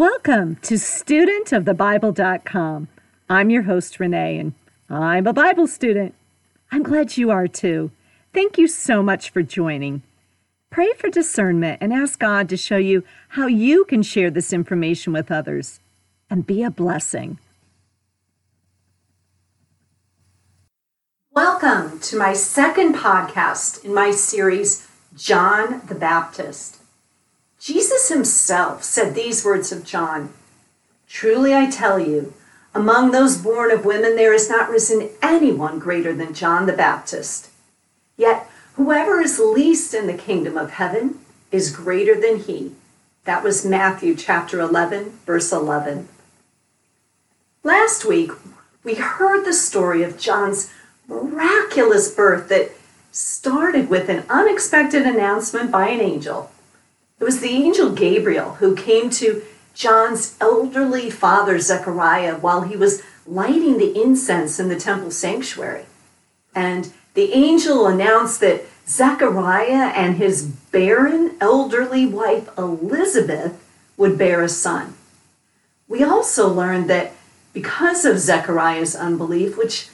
Welcome to studentofthebible.com. I'm your host, Renee, and I'm a Bible student. I'm glad you are too. Thank you so much for joining. Pray for discernment and ask God to show you how you can share this information with others and be a blessing. Welcome to my second podcast in my series, John the Baptist. Jesus himself said these words of John Truly I tell you, among those born of women there has not risen anyone greater than John the Baptist. Yet whoever is least in the kingdom of heaven is greater than he. That was Matthew chapter 11, verse 11. Last week, we heard the story of John's miraculous birth that started with an unexpected announcement by an angel. It was the angel Gabriel who came to John's elderly father, Zechariah, while he was lighting the incense in the temple sanctuary. And the angel announced that Zechariah and his barren elderly wife, Elizabeth, would bear a son. We also learned that because of Zechariah's unbelief, which,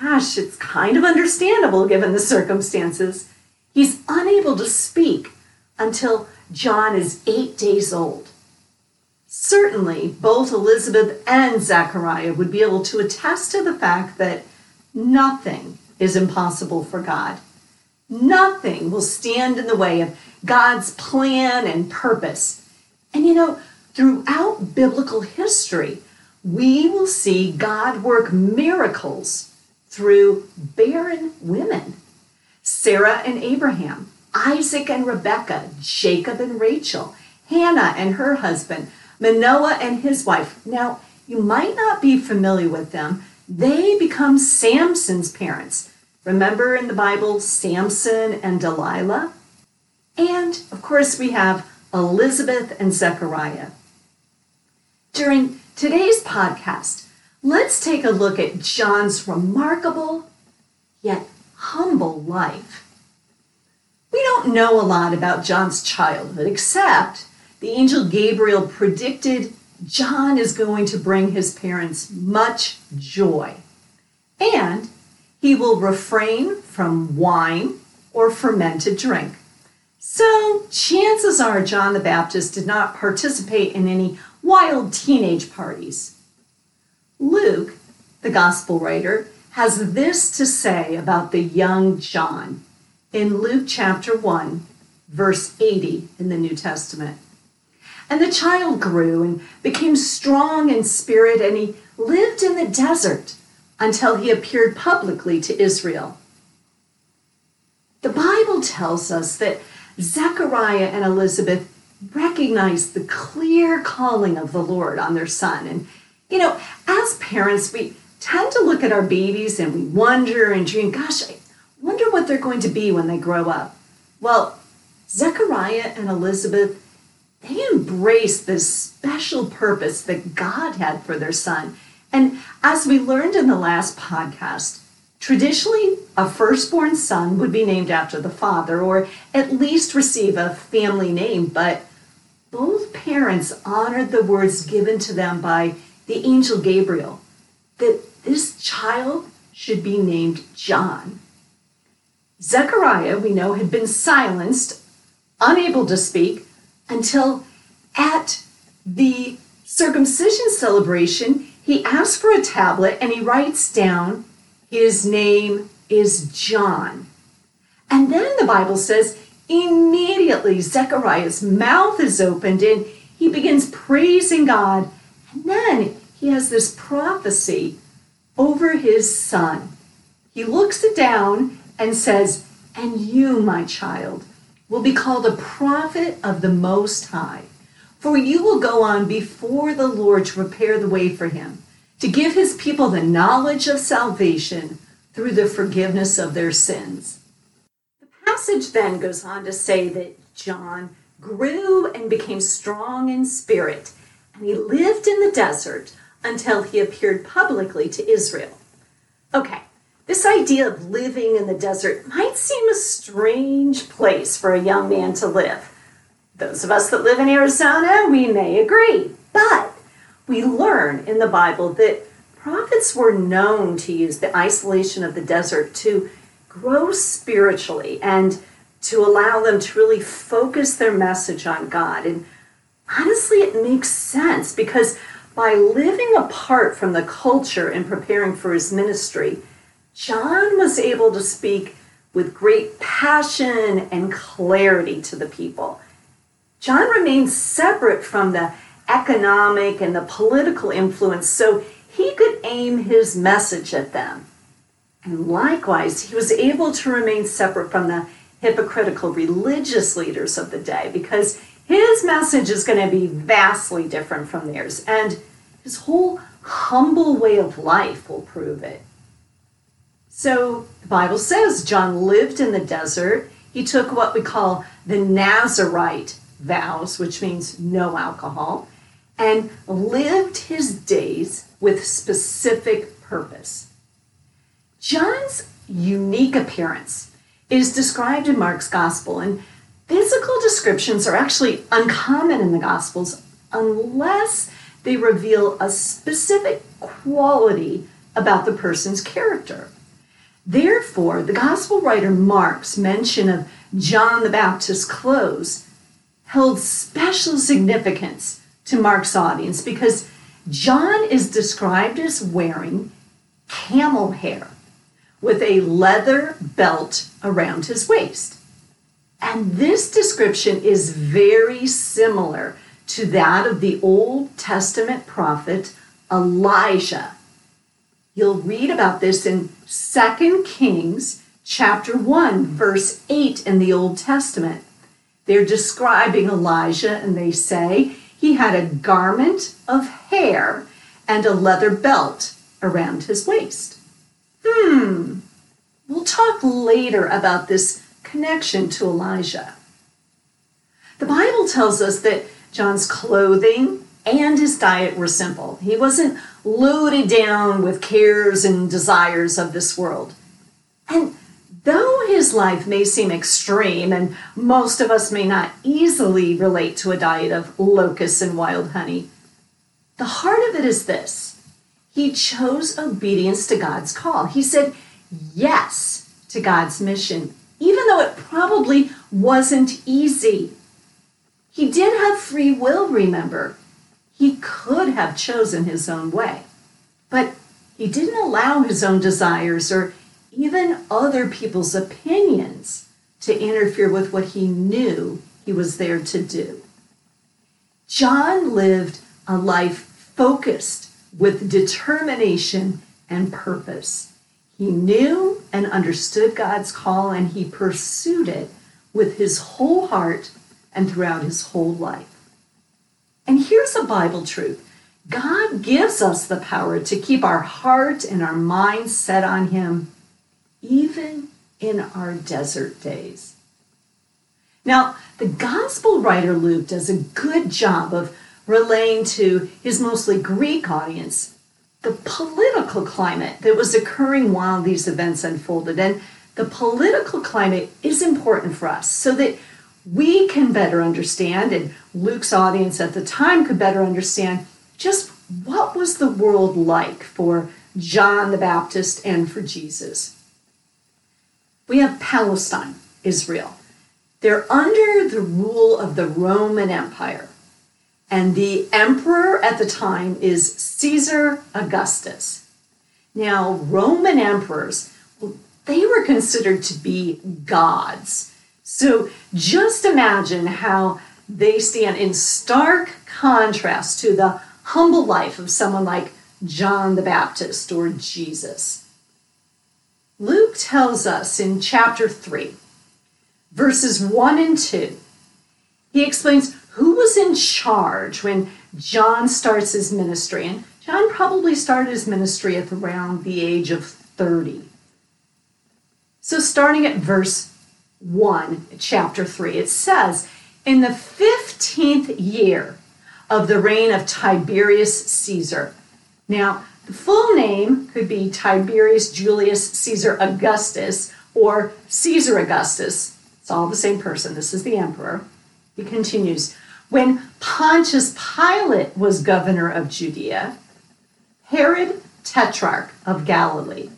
gosh, it's kind of understandable given the circumstances, he's unable to speak until John is eight days old. Certainly, both Elizabeth and Zechariah would be able to attest to the fact that nothing is impossible for God. Nothing will stand in the way of God's plan and purpose. And you know, throughout biblical history, we will see God work miracles through barren women. Sarah and Abraham, Isaac and Rebekah, Jacob and Rachel, Hannah and her husband, Manoah and his wife. Now, you might not be familiar with them. They become Samson's parents. Remember in the Bible, Samson and Delilah? And of course, we have Elizabeth and Zechariah. During today's podcast, let's take a look at John's remarkable yet humble life. We don't know a lot about John's childhood, except the angel Gabriel predicted John is going to bring his parents much joy. And he will refrain from wine or fermented drink. So, chances are John the Baptist did not participate in any wild teenage parties. Luke, the gospel writer, has this to say about the young John in Luke chapter 1, verse 80 in the New Testament. And the child grew and became strong in spirit, and he lived in the desert until he appeared publicly to Israel. The Bible tells us that Zechariah and Elizabeth recognized the clear calling of the Lord on their son. And, you know, as parents, we tend to look at our babies and we wonder and dream, gosh, I wonder what they're going to be when they grow up. Well, Zechariah and Elizabeth, they embraced this special purpose that God had for their son. And as we learned in the last podcast, traditionally a firstborn son would be named after the father or at least receive a family name, but both parents honored the words given to them by the angel Gabriel that this child should be named John. Zechariah, we know, had been silenced, unable to speak, until at the circumcision celebration, he asks for a tablet and he writes down, His name is John. And then the Bible says, immediately Zechariah's mouth is opened and he begins praising God. And then he has this prophecy over his son. He looks it down and says, And you, my child, will be called a prophet of the Most High. For you will go on before the Lord to prepare the way for him, to give his people the knowledge of salvation through the forgiveness of their sins. The passage then goes on to say that John grew and became strong in spirit, and he lived in the desert until he appeared publicly to Israel. Okay, this idea of living in the desert might seem a strange place for a young man to live. Those of us that live in Arizona, we may agree. But we learn in the Bible that prophets were known to use the isolation of the desert to grow spiritually and to allow them to really focus their message on God. And honestly, it makes sense because by living apart from the culture and preparing for his ministry, John was able to speak with great passion and clarity to the people. John remained separate from the economic and the political influence so he could aim his message at them. And likewise, he was able to remain separate from the hypocritical religious leaders of the day because his message is going to be vastly different from theirs. And his whole humble way of life will prove it. So the Bible says John lived in the desert. He took what we call the Nazarite vows, which means no alcohol, and lived his days with specific purpose. John's unique appearance is described in Mark's gospel, and physical descriptions are actually uncommon in the gospels unless they reveal a specific quality about the person's character. Therefore, the gospel writer Mark's mention of John the Baptist's clothes held special significance to Mark's audience because John is described as wearing camel hair with a leather belt around his waist. And this description is very similar to that of the Old Testament prophet Elijah. You'll read about this in 2 Kings chapter 1 verse 8 in the Old Testament. They're describing Elijah and they say he had a garment of hair and a leather belt around his waist. Hmm. We'll talk later about this connection to Elijah. The Bible tells us that John's clothing and his diet were simple. He wasn't loaded down with cares and desires of this world. And though his life may seem extreme, and most of us may not easily relate to a diet of locusts and wild honey, the heart of it is this he chose obedience to God's call. He said yes to God's mission, even though it probably wasn't easy. He did have free will, remember. He could have chosen his own way, but he didn't allow his own desires or even other people's opinions to interfere with what he knew he was there to do. John lived a life focused with determination and purpose. He knew and understood God's call and he pursued it with his whole heart and throughout his whole life. And here's a Bible truth God gives us the power to keep our heart and our mind set on him, even in our desert days. Now, the gospel writer Luke does a good job of relaying to his mostly Greek audience the political climate that was occurring while these events unfolded. And the political climate is important for us so that we can better understand, and Luke's audience at the time could better understand just what was the world like for John the Baptist and for Jesus. We have Palestine, Israel. They're under the rule of the Roman Empire. And the emperor at the time is Caesar Augustus. Now, Roman emperors, well, they were considered to be gods so just imagine how they stand in stark contrast to the humble life of someone like John the Baptist or Jesus. Luke tells us in chapter 3, verses 1 and 2, he explains who was in charge when John starts his ministry. And John probably started his ministry at around the age of 30. So, starting at verse 1, chapter 3. It says, In the 15th year of the reign of Tiberius Caesar. Now, the full name could be Tiberius Julius Caesar Augustus or Caesar Augustus. It's all the same person. This is the emperor. He continues, When Pontius Pilate was governor of Judea, Herod, tetrarch of Galilee,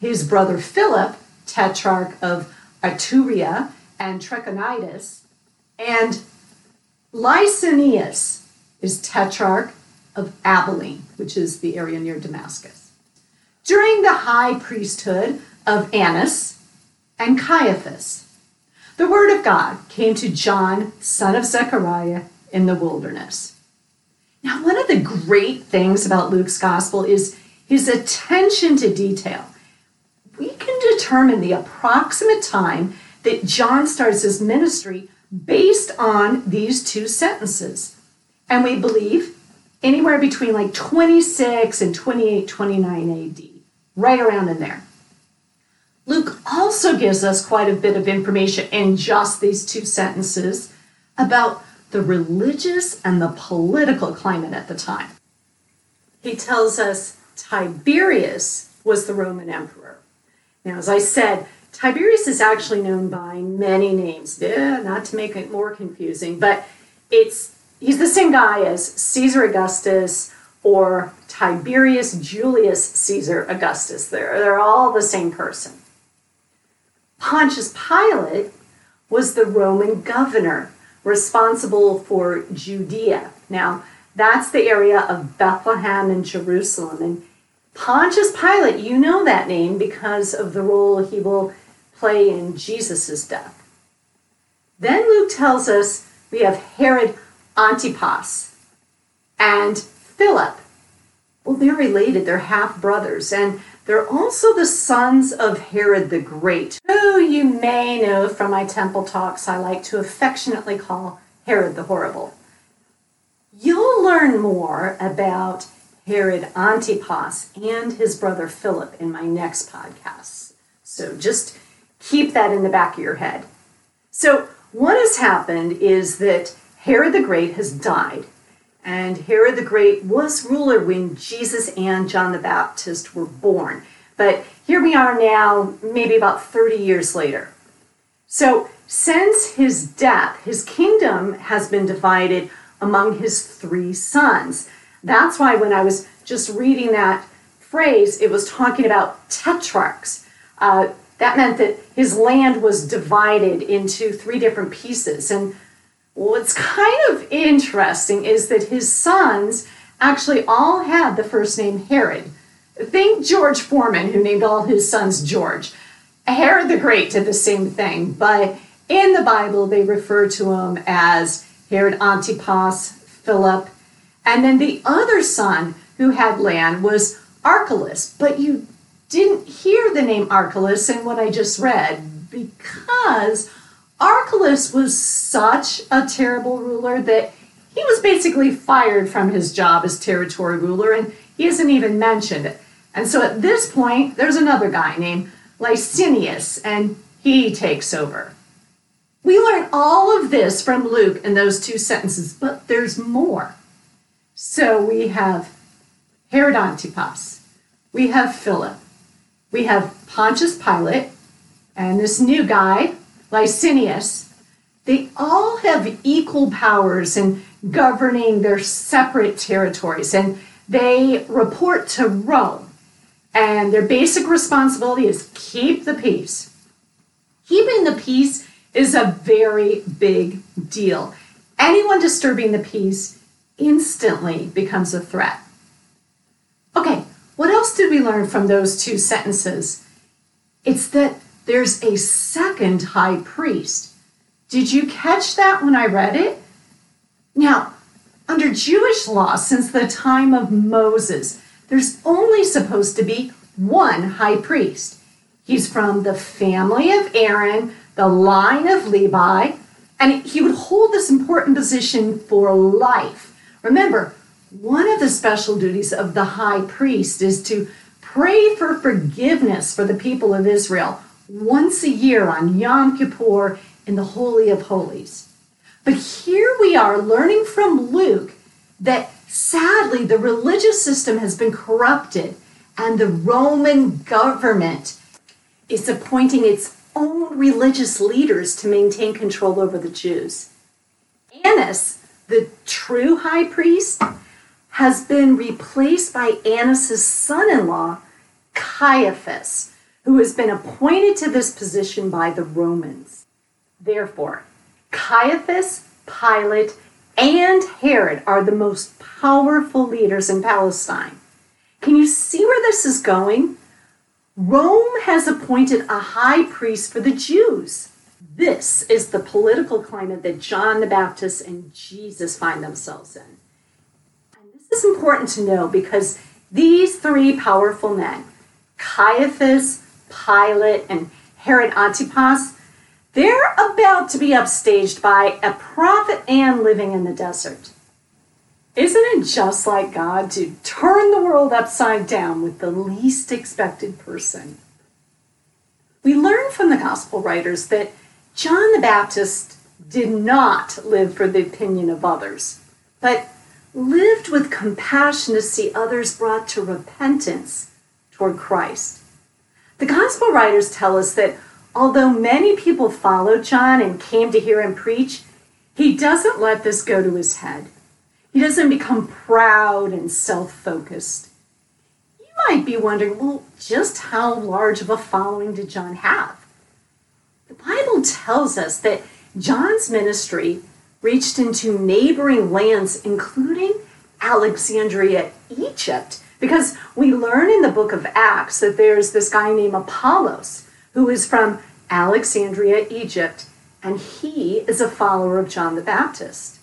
his brother Philip, tetrarch of Iturea and Trachonitis, and Lysanias is tetrarch of Abilene, which is the area near Damascus. During the high priesthood of Annas and Caiaphas, the word of God came to John, son of Zechariah, in the wilderness. Now, one of the great things about Luke's gospel is his attention to detail. We can determine the approximate time that John starts his ministry based on these two sentences. And we believe anywhere between like 26 and 28, 29 AD, right around in there. Luke also gives us quite a bit of information in just these two sentences about the religious and the political climate at the time. He tells us Tiberius was the Roman emperor. Now, as I said, Tiberius is actually known by many names, yeah, not to make it more confusing, but it's he's the same guy as Caesar Augustus or Tiberius Julius Caesar Augustus. They're, they're all the same person. Pontius Pilate was the Roman governor responsible for Judea. Now, that's the area of Bethlehem and Jerusalem. And Pontius Pilate, you know that name because of the role he will play in Jesus' death. Then Luke tells us we have Herod Antipas and Philip. Well, they're related, they're half brothers. And they're also the sons of Herod the Great, who you may know from my temple talks I like to affectionately call Herod the Horrible. You'll learn more about Herod Antipas and his brother Philip in my next podcast. So just keep that in the back of your head. So, what has happened is that Herod the Great has died and Herod the Great was ruler when Jesus and John the Baptist were born. But here we are now, maybe about 30 years later. So, since his death, his kingdom has been divided among his three sons. That's why when I was just reading that phrase, it was talking about tetrarchs. Uh, that meant that his land was divided into three different pieces. And What's kind of interesting is that his sons actually all had the first name Herod. Think George Foreman, who named all his sons George. Herod the Great did the same thing, but in the Bible they refer to him as Herod Antipas, Philip, and then the other son who had land was Archelaus. But you didn't hear the name Archelaus in what I just read because Archelaus was such a terrible ruler that he was basically fired from his job as territory ruler, and he isn't even mentioned. And so at this point, there's another guy named Lysanias and he takes over. We learn all of this from Luke in those two sentences, but there's more. So we have Herod Antipas, we have Philip, we have Pontius Pilate, and this new guy, Lysanias. they all have equal powers in governing their separate territories, and they report to Rome. And their basic responsibility is keep the peace. Keeping the peace is a very big deal. Anyone disturbing the peace instantly becomes a threat. Okay, what else did we learn from those two sentences? It's that there's a second high priest. Did you catch that when I read it? Now, under Jewish law, since the time of Moses, there's only supposed to be one high priest. He's from the family of Aaron, the line of Levi, and he would hold this important position for life. Remember, one of the special duties of the high priest is to pray for forgiveness for the people of Israel once a year on Yom Kippur in the Holy of Holies. But here we are learning from Luke that sadly the religious system has been corrupted and the Roman government is appointing its own religious leaders to maintain control over the Jews. Annas the true high priest, has been replaced by Annas' son in law, Caiaphas, who has been appointed to this position by the Romans. Therefore, Caiaphas, Pilate, and Herod are the most powerful leaders in Palestine. Can you see where this is going? Rome has appointed a high priest for the Jews. This is the political climate that John the Baptist and Jesus find themselves in. And this is important to know because these three powerful men, Caiaphas, Pilate, and Herod Antipas, they're about to be upstaged by a prophet and living in the desert. Isn't it just like God to turn the world upside down with the least expected person? We learn from the gospel writers that John the Baptist did not live for the opinion of others, but lived with compassion to see others brought to repentance toward Christ. The gospel writers tell us that although many people followed John and came to hear him preach, he doesn't let this go to his head. He doesn't become proud and self focused. You might be wondering, well, just how large of a following did John have? The Bible tells us that John's ministry reached into neighboring lands, including Alexandria, Egypt, because we learn in the book of Acts that there's this guy named Apollos who is from Alexandria, Egypt, and he is a follower of John the Baptist.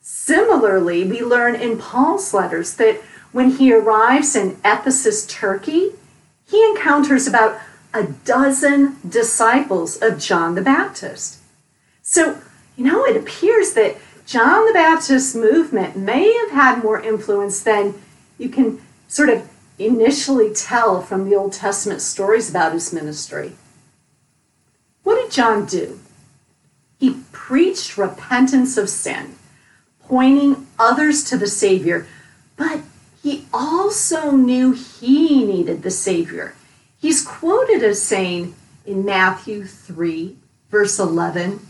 Similarly, we learn in Paul's letters that when he arrives in Ephesus, Turkey, he encounters about a dozen disciples of John the Baptist. So, you know, it appears that John the Baptist's movement may have had more influence than you can sort of initially tell from the Old Testament stories about his ministry. What did John do? He preached repentance of sin, pointing others to the Savior, but he also knew he needed the Savior. He's quoted as saying in Matthew 3, verse 11,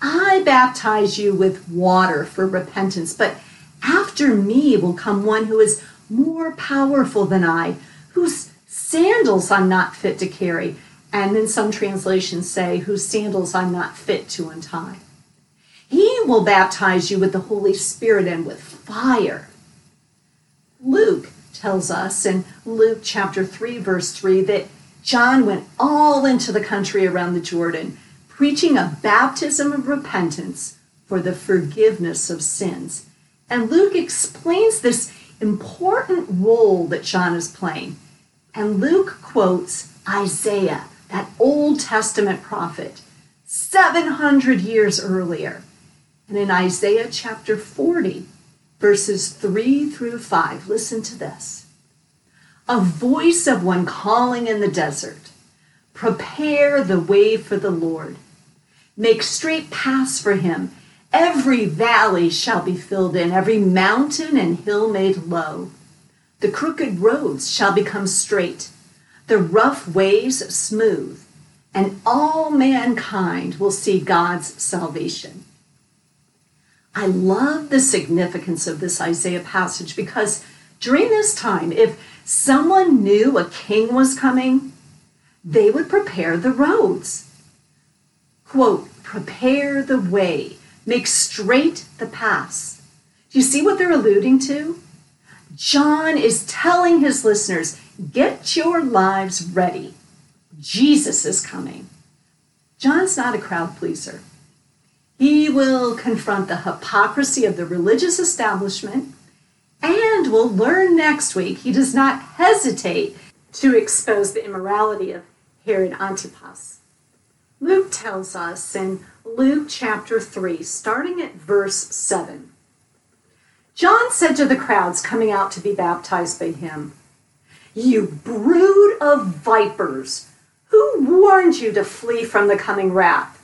I baptize you with water for repentance, but after me will come one who is more powerful than I, whose sandals I'm not fit to carry. And then some translations say, whose sandals I'm not fit to untie. He will baptize you with the Holy Spirit and with fire. Luke tells us in Luke chapter 3, verse 3, that John went all into the country around the Jordan, preaching a baptism of repentance for the forgiveness of sins. And Luke explains this important role that John is playing. And Luke quotes Isaiah, that Old Testament prophet, 700 years earlier. And in Isaiah chapter 40, verses 3 through 5, listen to this. A voice of one calling in the desert, prepare the way for the Lord. Make straight paths for him Every valley shall be filled in, every mountain and hill made low. The crooked roads shall become straight, the rough ways smooth, and all mankind will see God's salvation. I love the significance of this Isaiah passage because during this time, if someone knew a king was coming, they would prepare the roads. Quote, prepare the way Make straight the paths. Do you see what they're alluding to? John is telling his listeners, get your lives ready. Jesus is coming. John's not a crowd pleaser. He will confront the hypocrisy of the religious establishment, and we'll learn next week he does not hesitate to expose the immorality of Herod Antipas. Luke tells us in Luke chapter 3, starting at verse 7. John said to the crowds coming out to be baptized by him, You brood of vipers, who warned you to flee from the coming wrath?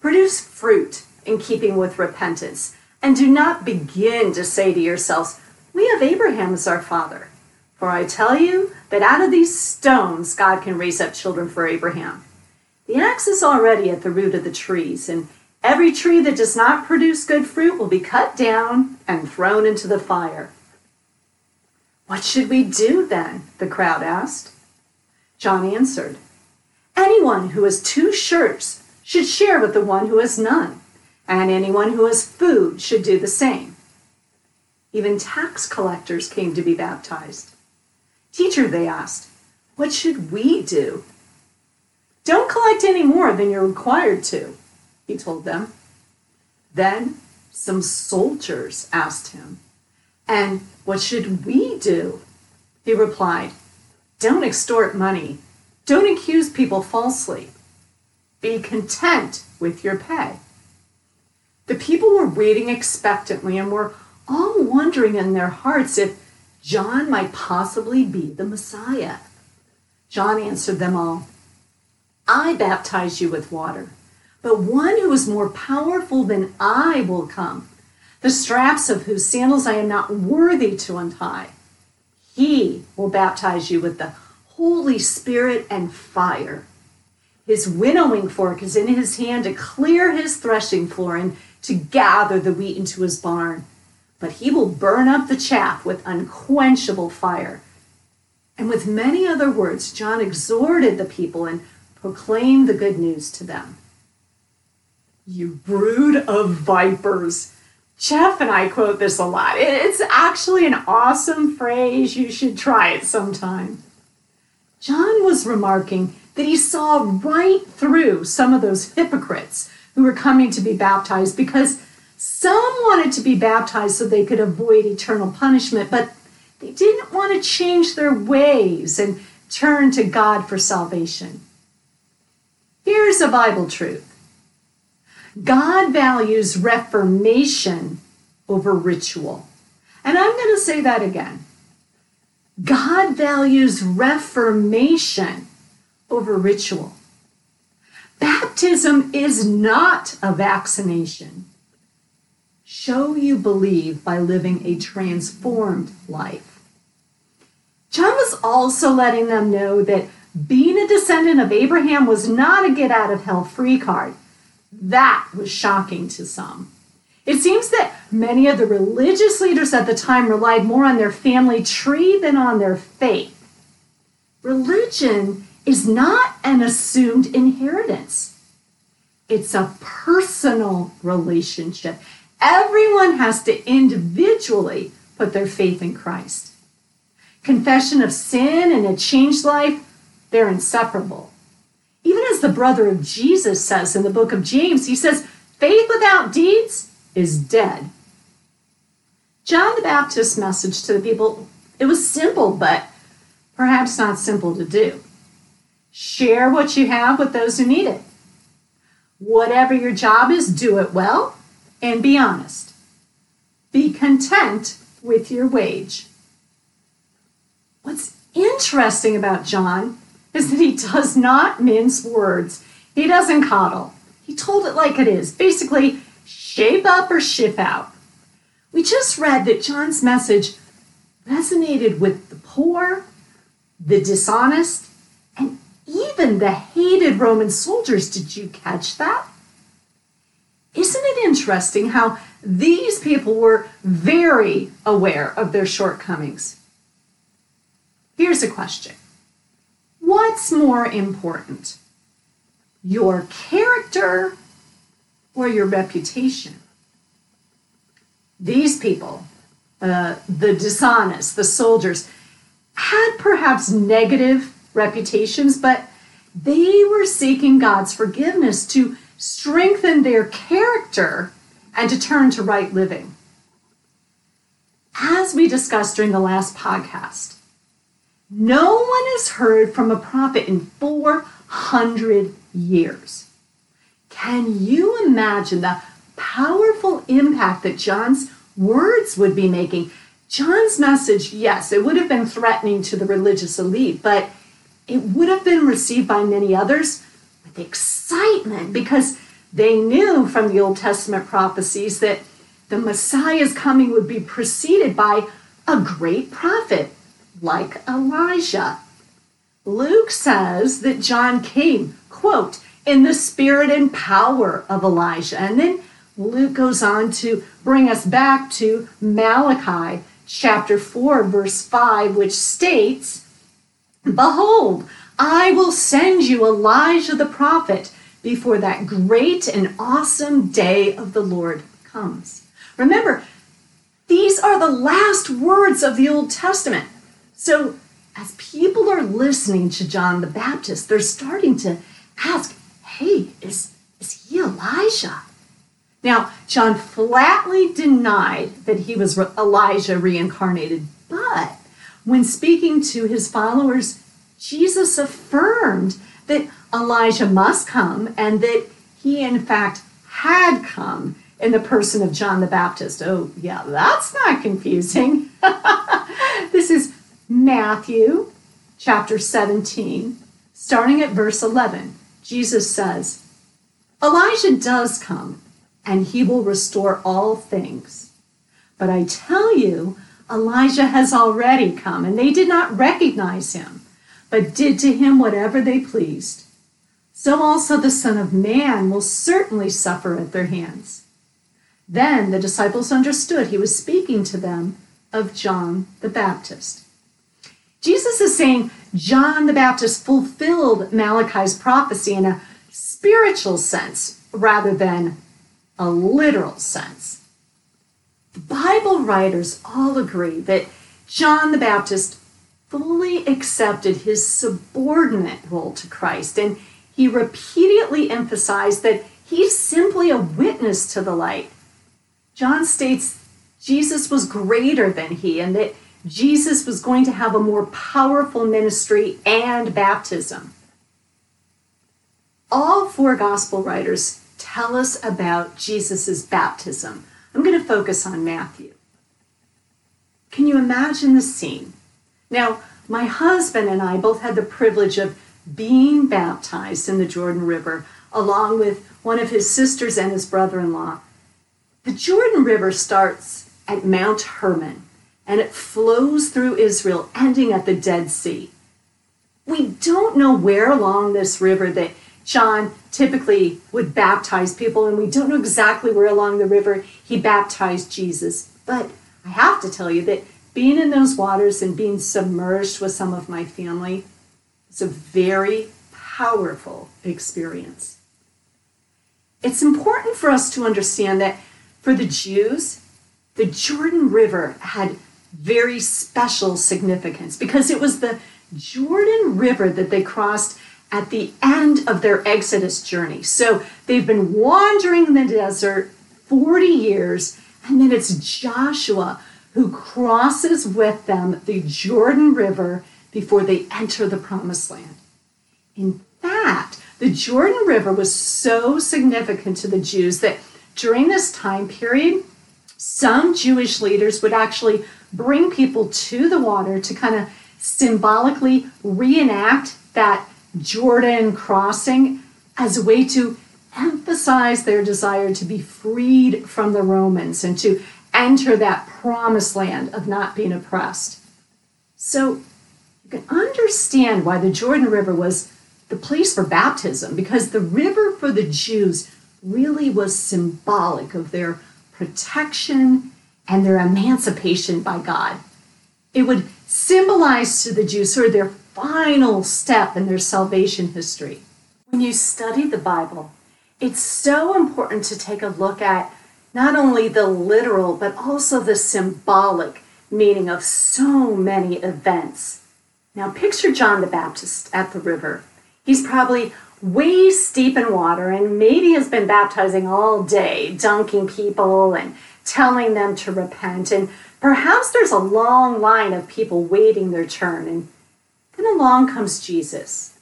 Produce fruit in keeping with repentance, and do not begin to say to yourselves, We have Abraham as our father. For I tell you that out of these stones God can raise up children for Abraham. The axe is already at the root of the trees, and Every tree that does not produce good fruit will be cut down and thrown into the fire. What should we do then? the crowd asked. John answered, Anyone who has two shirts should share with the one who has none, and anyone who has food should do the same. Even tax collectors came to be baptized. Teacher, they asked, what should we do? Don't collect any more than you're required to, he told them. Then some soldiers asked him, And what should we do? He replied, Don't extort money. Don't accuse people falsely. Be content with your pay. The people were waiting expectantly and were all wondering in their hearts if John might possibly be the Messiah. John answered them all I baptize you with water, but one who is more powerful than I will come, the straps of whose sandals I am not worthy to untie. He will baptize you with the Holy Spirit and fire. His winnowing fork is in his hand to clear his threshing floor and to gather the wheat into his barn. But he will burn up the chaff with unquenchable fire. And with many other words, John exhorted the people and proclaimed the good news to them. You brood of vipers. Jeff and I quote this a lot. It's actually an awesome phrase. You should try it sometime. John was remarking that he saw right through some of those hypocrites who were coming to be baptized because some wanted to be baptized so they could avoid eternal punishment, but they didn't want to change their ways and turn to God for salvation. Here's a Bible truth God values reformation over ritual. And I'm going to say that again. God values reformation over ritual. Baptism is not a vaccination. Show you believe by living a transformed life. John was also letting them know that being a descendant of Abraham was not a get out of hell free card. That was shocking to some. It seems that many of the religious leaders at the time relied more on their family tree than on their faith. Religion is not an assumed inheritance, it's a personal relationship. Everyone has to individually put their faith in Christ. Confession of sin and a changed life, they're inseparable. Even as the brother of Jesus says in the book of James, he says, faith without deeds is dead. John the Baptist's message to the people, it was simple, but perhaps not simple to do. Share what you have with those who need it. Whatever your job is, do it well and be honest. Be content with your wage. What's interesting about John is that he does not mince words. He doesn't coddle. He told it like it is. Basically, shape up or ship out. We just read that John's message resonated with the poor, the dishonest, even the hated Roman soldiers. Did you catch that? Isn't it interesting how these people were very aware of their shortcomings? Here's a question What's more important, your character or your reputation? These people, uh, the dishonest, the soldiers, had perhaps negative reputations, but they were seeking God's forgiveness to strengthen their character and to turn to right living. As we discussed during the last podcast, no one has heard from a prophet in 400 years. Can you imagine the powerful impact that John's words would be making? John's message, yes, it would have been threatening to the religious elite, but it would have been received by many others with excitement because they knew from the Old Testament prophecies that the Messiah's coming would be preceded by a great prophet like Elijah. Luke says that John came, quote, in the spirit and power of Elijah. And then Luke goes on to bring us back to Malachi chapter 4, verse 5, which states, Behold, I will send you Elijah the prophet before that great and awesome day of the Lord comes. Remember, these are the last words of the Old Testament. So, as people are listening to John the Baptist, they're starting to ask, hey, is, is he Elijah? Now, John flatly denied that he was Elijah reincarnated, but when speaking to his followers, Jesus affirmed that Elijah must come and that he, in fact, had come in the person of John the Baptist. Oh, yeah, that's not confusing. this is Matthew chapter 17, starting at verse 11. Jesus says, Elijah does come and he will restore all things. But I tell you, Elijah has already come, and they did not recognize him, but did to him whatever they pleased. So also the Son of Man will certainly suffer at their hands. Then the disciples understood he was speaking to them of John the Baptist. Jesus is saying John the Baptist fulfilled Malachi's prophecy in a spiritual sense rather than a literal sense. Bible writers all agree that John the Baptist fully accepted his subordinate role to Christ, and he repeatedly emphasized that he's simply a witness to the light. John states Jesus was greater than he, and that Jesus was going to have a more powerful ministry and baptism. All four gospel writers tell us about Jesus' baptism. I'm going to focus on Matthew. Can you imagine the scene? Now, my husband and I both had the privilege of being baptized in the Jordan River, along with one of his sisters and his brother in law. The Jordan River starts at Mount Hermon and it flows through Israel, ending at the Dead Sea. We don't know where along this river that John typically would baptize people, and we don't know exactly where along the river he baptized Jesus. But I have to tell you that being in those waters and being submerged with some of my family is a very powerful experience. It's important for us to understand that for the Jews, the Jordan River had very special significance because it was the Jordan River that they crossed at the end of their Exodus journey. So they've been wandering in the desert 40 years, and then it's Joshua who crosses with them the Jordan River before they enter the promised land. In fact, the Jordan River was so significant to the Jews that during this time period, some Jewish leaders would actually bring people to the water to kind of symbolically reenact that Jordan crossing as a way to emphasize their desire to be freed from the Romans and to enter that promised land of not being oppressed. So you can understand why the Jordan River was the place for baptism because the river for the Jews really was symbolic of their protection and their emancipation by God. It would symbolize to the Jews sort of their final step in their salvation history. When you study the Bible, it's so important to take a look at not only the literal, but also the symbolic meaning of so many events. Now, picture John the Baptist at the river. He's probably waist deep in water and maybe has been baptizing all day, dunking people and telling them to repent. And perhaps there's a long line of people waiting their turn. And then along comes Jesus.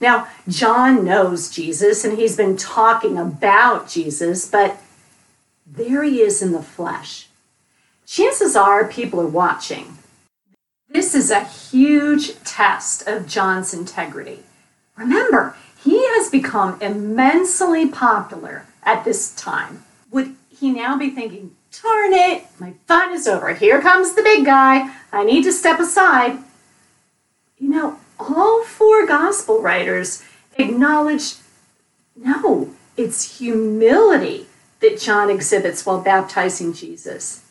Now, John knows Jesus and he's been talking about Jesus, but there he is in the flesh. Chances are people are watching. This is a huge test of John's integrity. Remember, he has become immensely popular at this time. Would he now be thinking, darn it, my fun is over. Here comes the big guy. I need to step aside. You know, all four gospel writers acknowledge No, it's humility that John exhibits while baptizing Jesus.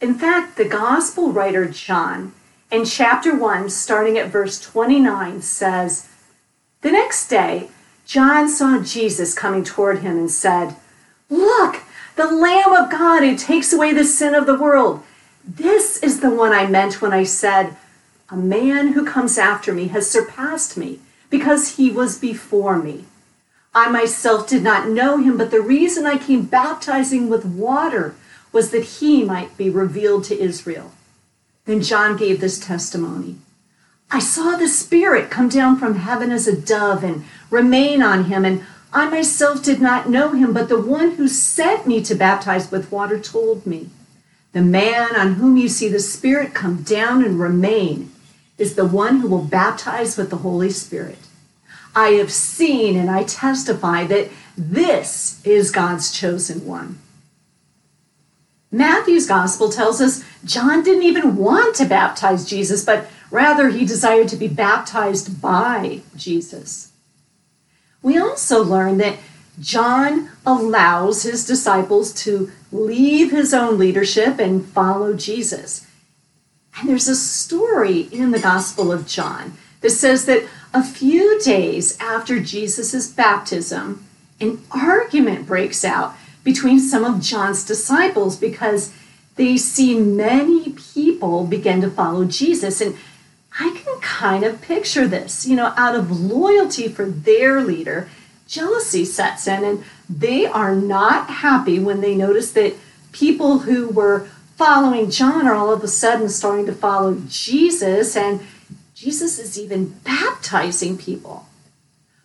In fact, the gospel writer John, in chapter 1, starting at verse 29, says, The next day, John saw Jesus coming toward him and said, Look, the Lamb of God who takes away the sin of the world. This is the one I meant when I said, A man who comes after me has surpassed me because he was before me. I myself did not know him, but the reason I came baptizing with water was that he might be revealed to Israel. Then John gave this testimony I saw the Spirit come down from heaven as a dove and remain on him, and I myself did not know him, but the one who sent me to baptize with water told me The man on whom you see the Spirit come down and remain is the one who will baptize with the Holy Spirit. I have seen and I testify that this is God's chosen one. Matthew's gospel tells us John didn't even want to baptize Jesus, but rather he desired to be baptized by Jesus. We also learn that John allows his disciples to leave his own leadership and follow Jesus. And there's a story in the Gospel of John that says that a few days after Jesus' baptism, an argument breaks out between some of John's disciples because they see many people begin to follow Jesus. And I can kind of picture this, you know, out of loyalty for their leader, jealousy sets in, and they are not happy when they notice that people who were following John are all of a sudden starting to follow Jesus. And Jesus is even baptizing people.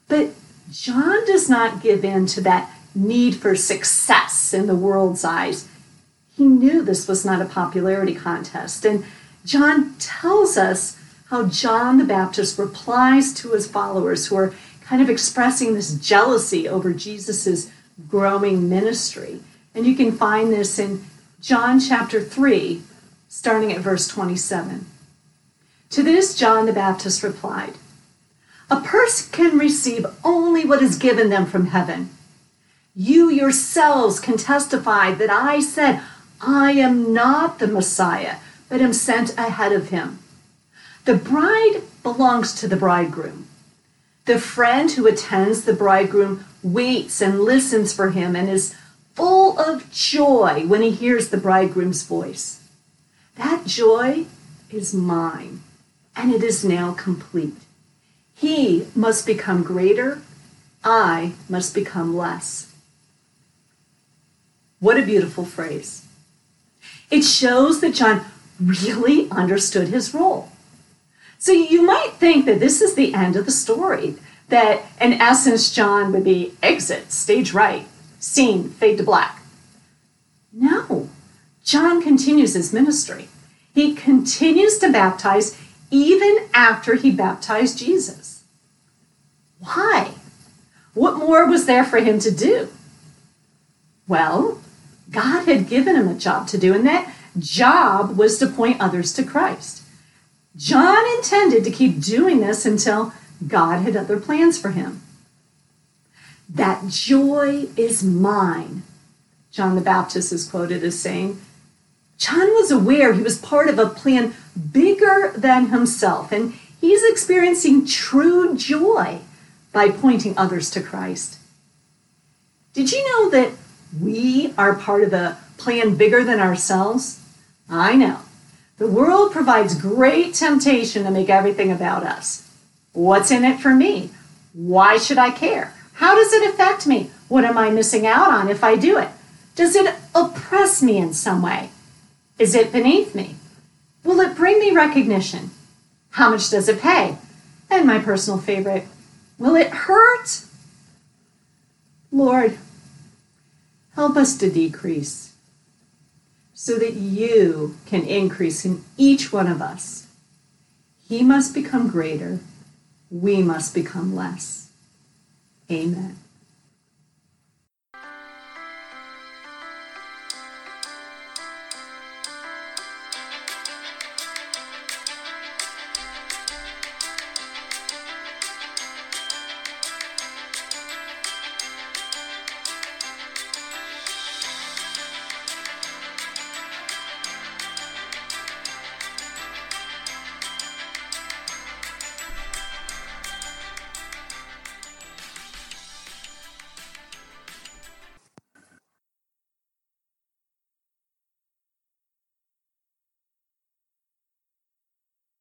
But John does not give in to that need for success in the world's eyes. He knew this was not a popularity contest. And John tells us how John the Baptist replies to his followers who are kind of expressing this jealousy over Jesus' growing ministry. And you can find this in John chapter 3, starting at verse 27. To this, John the Baptist replied, A person can receive only what is given them from heaven. You yourselves can testify that I said, I am not the Messiah, but am sent ahead of him. The bride belongs to the bridegroom. The friend who attends the bridegroom waits and listens for him and is full of joy when he hears the bridegroom's voice. That joy is mine and it is now complete. He must become greater, I must become less. What a beautiful phrase. It shows that John really understood his role. So you might think that this is the end of the story, that in essence, John would be exit, stage right, scene, fade to black. No, John continues his ministry. He continues to baptize even after he baptized Jesus. Why? What more was there for him to do? Well, God had given him a job to do, and that job was to point others to Christ. John intended to keep doing this until God had other plans for him. That joy is mine, John the Baptist is quoted as saying. John was aware he was part of a plan bigger than himself, and he's experiencing true joy by pointing others to Christ. Did you know that we are part of a plan bigger than ourselves? I know. The world provides great temptation to make everything about us. What's in it for me? Why should I care? How does it affect me? What am I missing out on if I do it? Does it oppress me in some way? Is it beneath me? Will it bring me recognition? How much does it pay? And my personal favorite, will it hurt? Lord, help us to decrease so that you can increase in each one of us. He must become greater, we must become less. Amen.